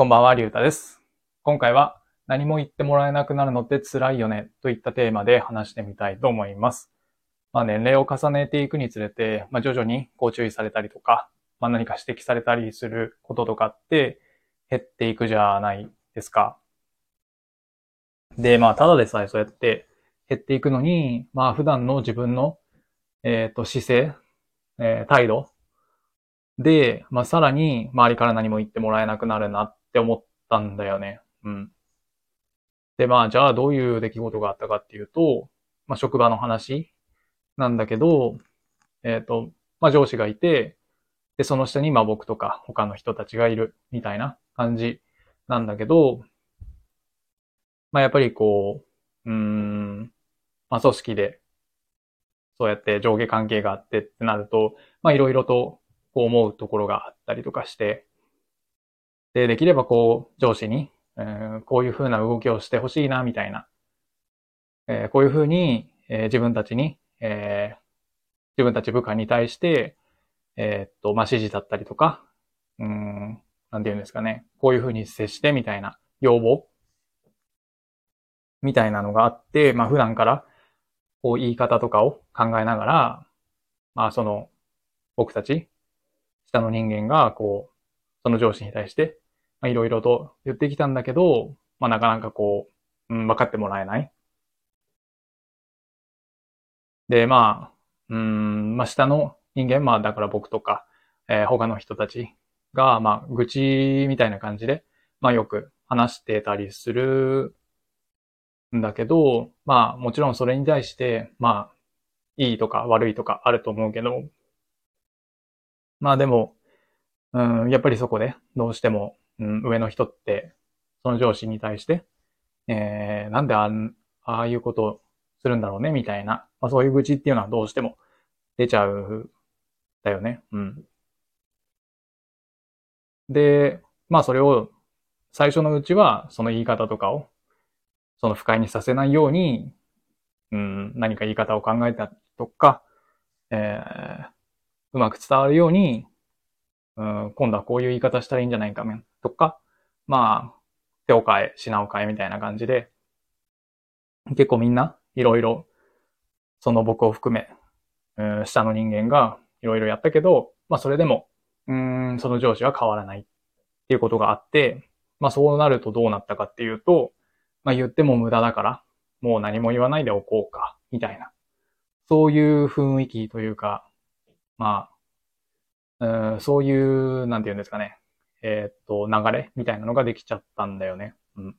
こんばんは、りゅうたです。今回は何も言ってもらえなくなるのって辛いよねといったテーマで話してみたいと思います。まあ、年齢を重ねていくにつれて、まあ、徐々にこ注意されたりとか、まあ、何か指摘されたりすることとかって減っていくじゃないですか。で、まあ、ただでさえそうやって減っていくのに、まあ、普段の自分の、えっ、と、姿勢、えー態度で、まあ、さらに周りから何も言ってもらえなくなるなっって思ったんだよね。うん。で、まあ、じゃあどういう出来事があったかっていうと、まあ、職場の話なんだけど、えっ、と、まあ、上司がいて、で、その下にまあ僕とか他の人たちがいるみたいな感じなんだけど、まあ、やっぱりこう、うん、まあ、組織で、そうやって上下関係があってってなると、まあ、いろいろとこう思うところがあったりとかして、で、できればこう、上司に、えーこういう風な動きをしてほしいな、みたいな。えーこういう風に、えー自分たちに、えー自分たち部下に対して、えっと、まあ、指示だったりとか、うん、なんて言うんですかね。こういう風に接して、みたいな要望みたいなのがあって、まあ、普段から、こう、言い方とかを考えながら、まあ、その、僕たち、下の人間が、こう、その上司に対して、まあ、いろいろと言ってきたんだけど、まあ、なかなかこう、うん、分かってもらえない。で、まあ、うん、まあ、下の人間、まあ、だから僕とか、えー他の人たちが、まあ、愚痴みたいな感じで、まあ、よく話してたりするんだけど、まあ、もちろんそれに対して、まあ、いいとか悪いとかあると思うけど、まあでも、うん、やっぱりそこでどうしても、うん、上の人って、その上司に対して、えー、なんであんああいうことをするんだろうね、みたいな、まあそういう愚痴っていうのはどうしても出ちゃう、だよね。うん。で、まあそれを、最初のうちは、その言い方とかを、その不快にさせないように、うん、何か言い方を考えたとか、えー、うまく伝わるように、うん、今度はこういう言い方したらいいんじゃないかめとか、まあ、手を変え、品を変えみたいな感じで、結構みんないろいろ、その僕を含め、うん、下の人間がいろいろやったけど、まあそれでも、うん、その上司は変わらないっていうことがあって、まあそうなるとどうなったかっていうと、まあ言っても無駄だから、もう何も言わないでおこうか、みたいな。そういう雰囲気というか、まあ、うん、そういう、なんて言うんですかね。えーっと、流れみたいなのができちゃったんだよね。うん。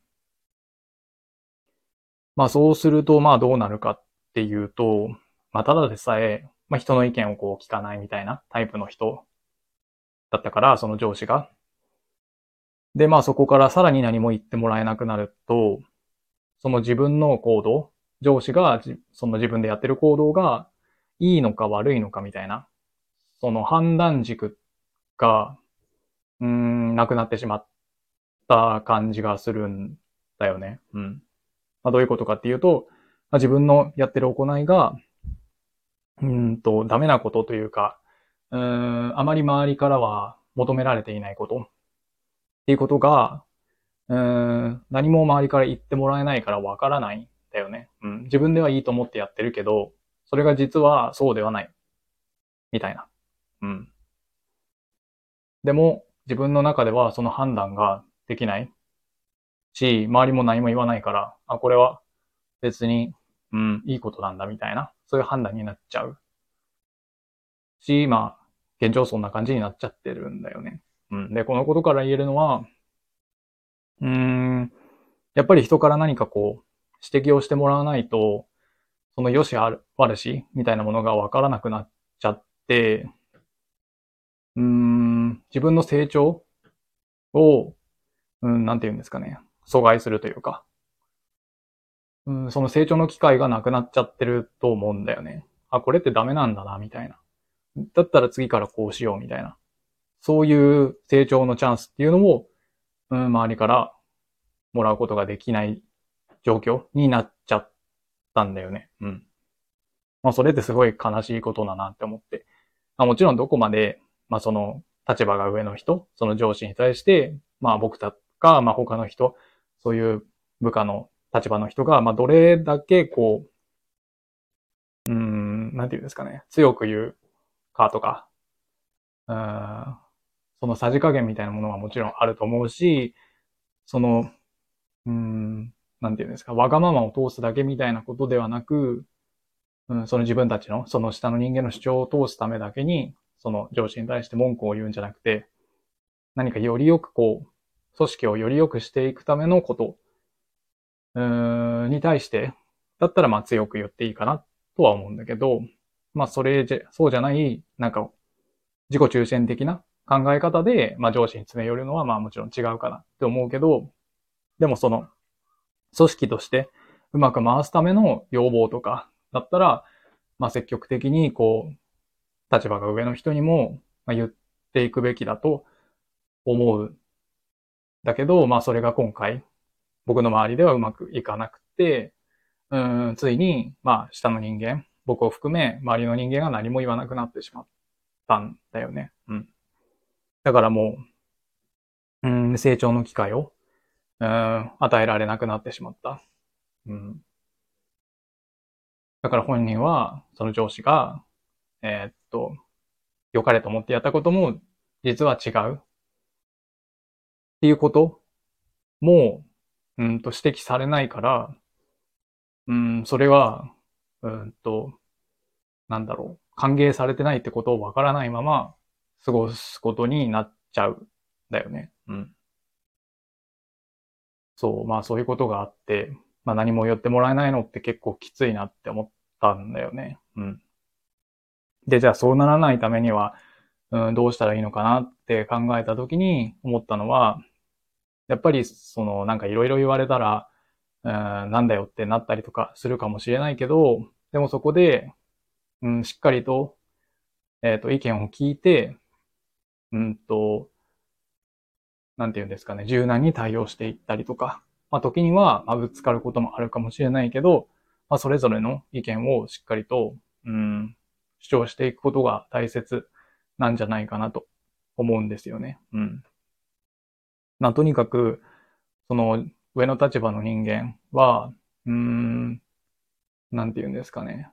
まあそうすると、まあどうなるかっていうと、まあただでさえ、まあ人の意見をこう聞かないみたいなタイプの人だったから、その上司が。で、まあそこからさらに何も言ってもらえなくなると、その自分の行動、上司がじその自分でやってる行動がいいのか悪いのかみたいな、その判断軸が、うん、なくなってしまった感じがするんだよね。うん。まあ、どういうことかっていうと、まあ、自分のやってる行いが、うんと、ダメなことというか、うん、あまり周りからは求められていないことっていうことが、うん、何も周りから言ってもらえないからわからないんだよね。うん。自分ではいいと思ってやってるけど、それが実はそうではない。みたいな。うん。でも、自分の中ではその判断ができないし、周りも何も言わないから、あ、これは別に、うん、いいことなんだみたいな、そういう判断になっちゃう。し、まあ、現状そんな感じになっちゃってるんだよね。うん。で、このことから言えるのは、うん、やっぱり人から何かこう、指摘をしてもらわないと、その良しある悪しみたいなものがわからなくなっちゃって、うん、自分の成長を、うん、なんて言うんですかね、阻害するというか、うん、その成長の機会がなくなっちゃってると思うんだよね。あ、これってダメなんだな、みたいな。だったら次からこうしよう、みたいな。そういう成長のチャンスっていうのを、うん、周りからもらうことができない状況になっちゃったんだよね。うん。まあ、それってすごい悲しいことだなって思って。まあ、もちろんどこまで、まあ、その立場が上の人、その上司に対して、まあ、僕たか、まあ他の人、そういう部下の立場の人が、まあどれだけこう、うん、なんていうんですかね、強く言うかとか、うん、そのさじ加減みたいなものはもちろんあると思うし、その、うん、なんていうんですか、わがままを通すだけみたいなことではなく、うん、その自分たちの、その下の人間の主張を通すためだけに、その上司に対して文句を言うんじゃなくて、何かよりよくこう、組織をより良くしていくためのこと、うーん、に対して、だったらまあ強く言っていいかなとは思うんだけど、まあそれじゃ、そうじゃない、なんか、自己中心的な考え方で、まあ上司に詰め寄るのはまあもちろん違うかなって思うけど、でもその、組織としてうまく回すための要望とかだったら、まあ積極的にこう、立場が上の人にもま言っていくべきだと思う。だけど、まあそれが今回、僕の周りではうまくいかなくて、うん、ついに、まあ下の人間、僕を含め周りの人間が何も言わなくなってしまったんだよね。うん。だからもう、うん、成長の機会を、うん、与えられなくなってしまった。うん。だから本人は、その上司が、えー、っと、良かれと思ってやったことも、実は違う。っていうことも、うんと指摘されないから、うん、それは、うんと、なんだろう、歓迎されてないってことをわからないまま過ごすことになっちゃうだよね。うん。そう、まあそういうことがあって、まあ何も言ってもらえないのって結構きついなって思ったんだよね。うん。で、じゃあそうならないためには、うん、どうしたらいいのかなって考えたときに思ったのは、やっぱりそのなんかいろいろ言われたら、うん、なんだよってなったりとかするかもしれないけど、でもそこで、うん、しっかりと、えっ、ー、と、意見を聞いて、うんと、なんて言うんですかね、柔軟に対応していったりとか、まあ時には、まあ、ぶつかることもあるかもしれないけど、まあそれぞれの意見をしっかりと、うん、主張していくことが大切なんじゃないかなと思うんですよね。うん。ま、とにかく、その上の立場の人間は、うーん、なんて言うんですかね。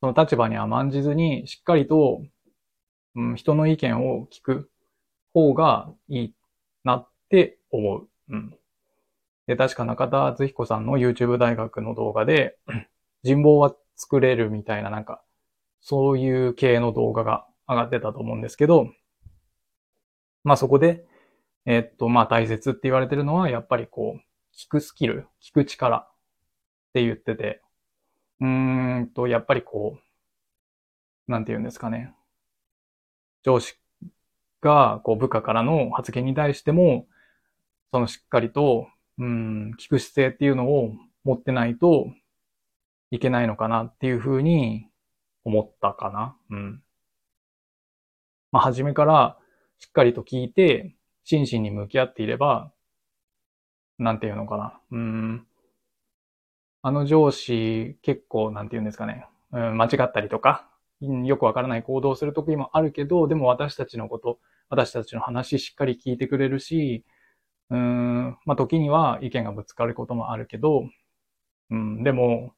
その立場に甘んじずに、しっかりと、うん、人の意見を聞く方がいいなって思う。うん。で、確か中田敦彦さんの YouTube 大学の動画で、人望は作れるみたいななんかそういう系の動画が上がってたと思うんですけど、まあそこで、えっと、まあ大切って言われてるのは、やっぱりこう、聞くスキル、聞く力って言ってて、うーんと、やっぱりこう、なんて言うんですかね。上司が、こう、部下からの発言に対しても、そのしっかりと、うん、聞く姿勢っていうのを持ってないといけないのかなっていうふうに思ったかな。うん。まあ、初めからしっかりと聞いて、真摯に向き合っていれば、なんていうのかな。うん。あの上司、結構、なんていうんですかね。うん、間違ったりとか、よくわからない行動する時もあるけど、でも私たちのこと、私たちの話しっかり聞いてくれるし、うん、まあ時には意見がぶつかることもあるけど、うん、でも、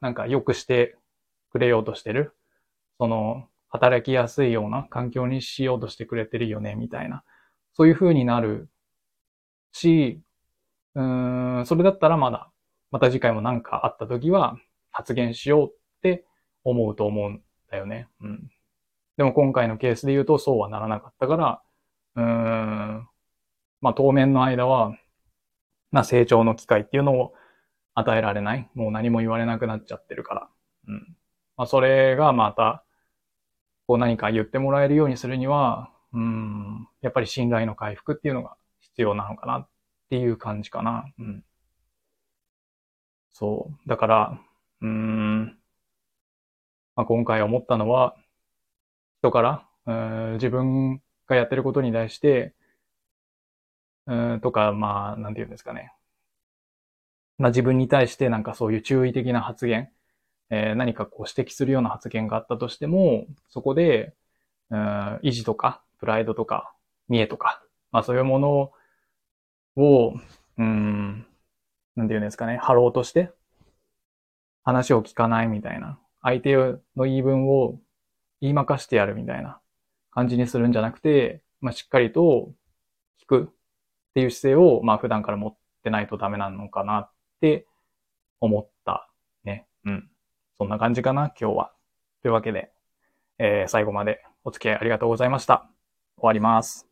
なんか良くしてくれようとしてる。その、働きやすいような環境にしようとしてくれてるよね、みたいな。そういう風になるし、うーん、それだったらまだ、また次回も何かあった時は発言しようって思うと思うんだよね。うん。でも今回のケースで言うとそうはならなかったから、うーん、まあ当面の間は、まあ成長の機会っていうのを与えられない。もう何も言われなくなっちゃってるから。まあ、それがまた、こう何か言ってもらえるようにするには、うん、やっぱり信頼の回復っていうのが必要なのかなっていう感じかな。うん。そう。だから、うん、まあ、今回思ったのは、人から、うん、自分がやってることに対して、うん、とか、まあ、なんて言うんですかね。まあ自分に対してなんかそういう注意的な発言、えー、何かこう指摘するような発言があったとしても、そこで、うん、意地とか、プライドとか、見栄とか、まあそういうものを、うん、なんていうんですかね、貼ろうとして、話を聞かないみたいな、相手の言い分を言いまかしてやるみたいな感じにするんじゃなくて、まあ、しっかりと聞くっていう姿勢を、まあ、普段から持ってないとダメなのかなって思ったね。うん。そんな感じかな、今日は。というわけで、えー、最後までお付き合いありがとうございました。終わります。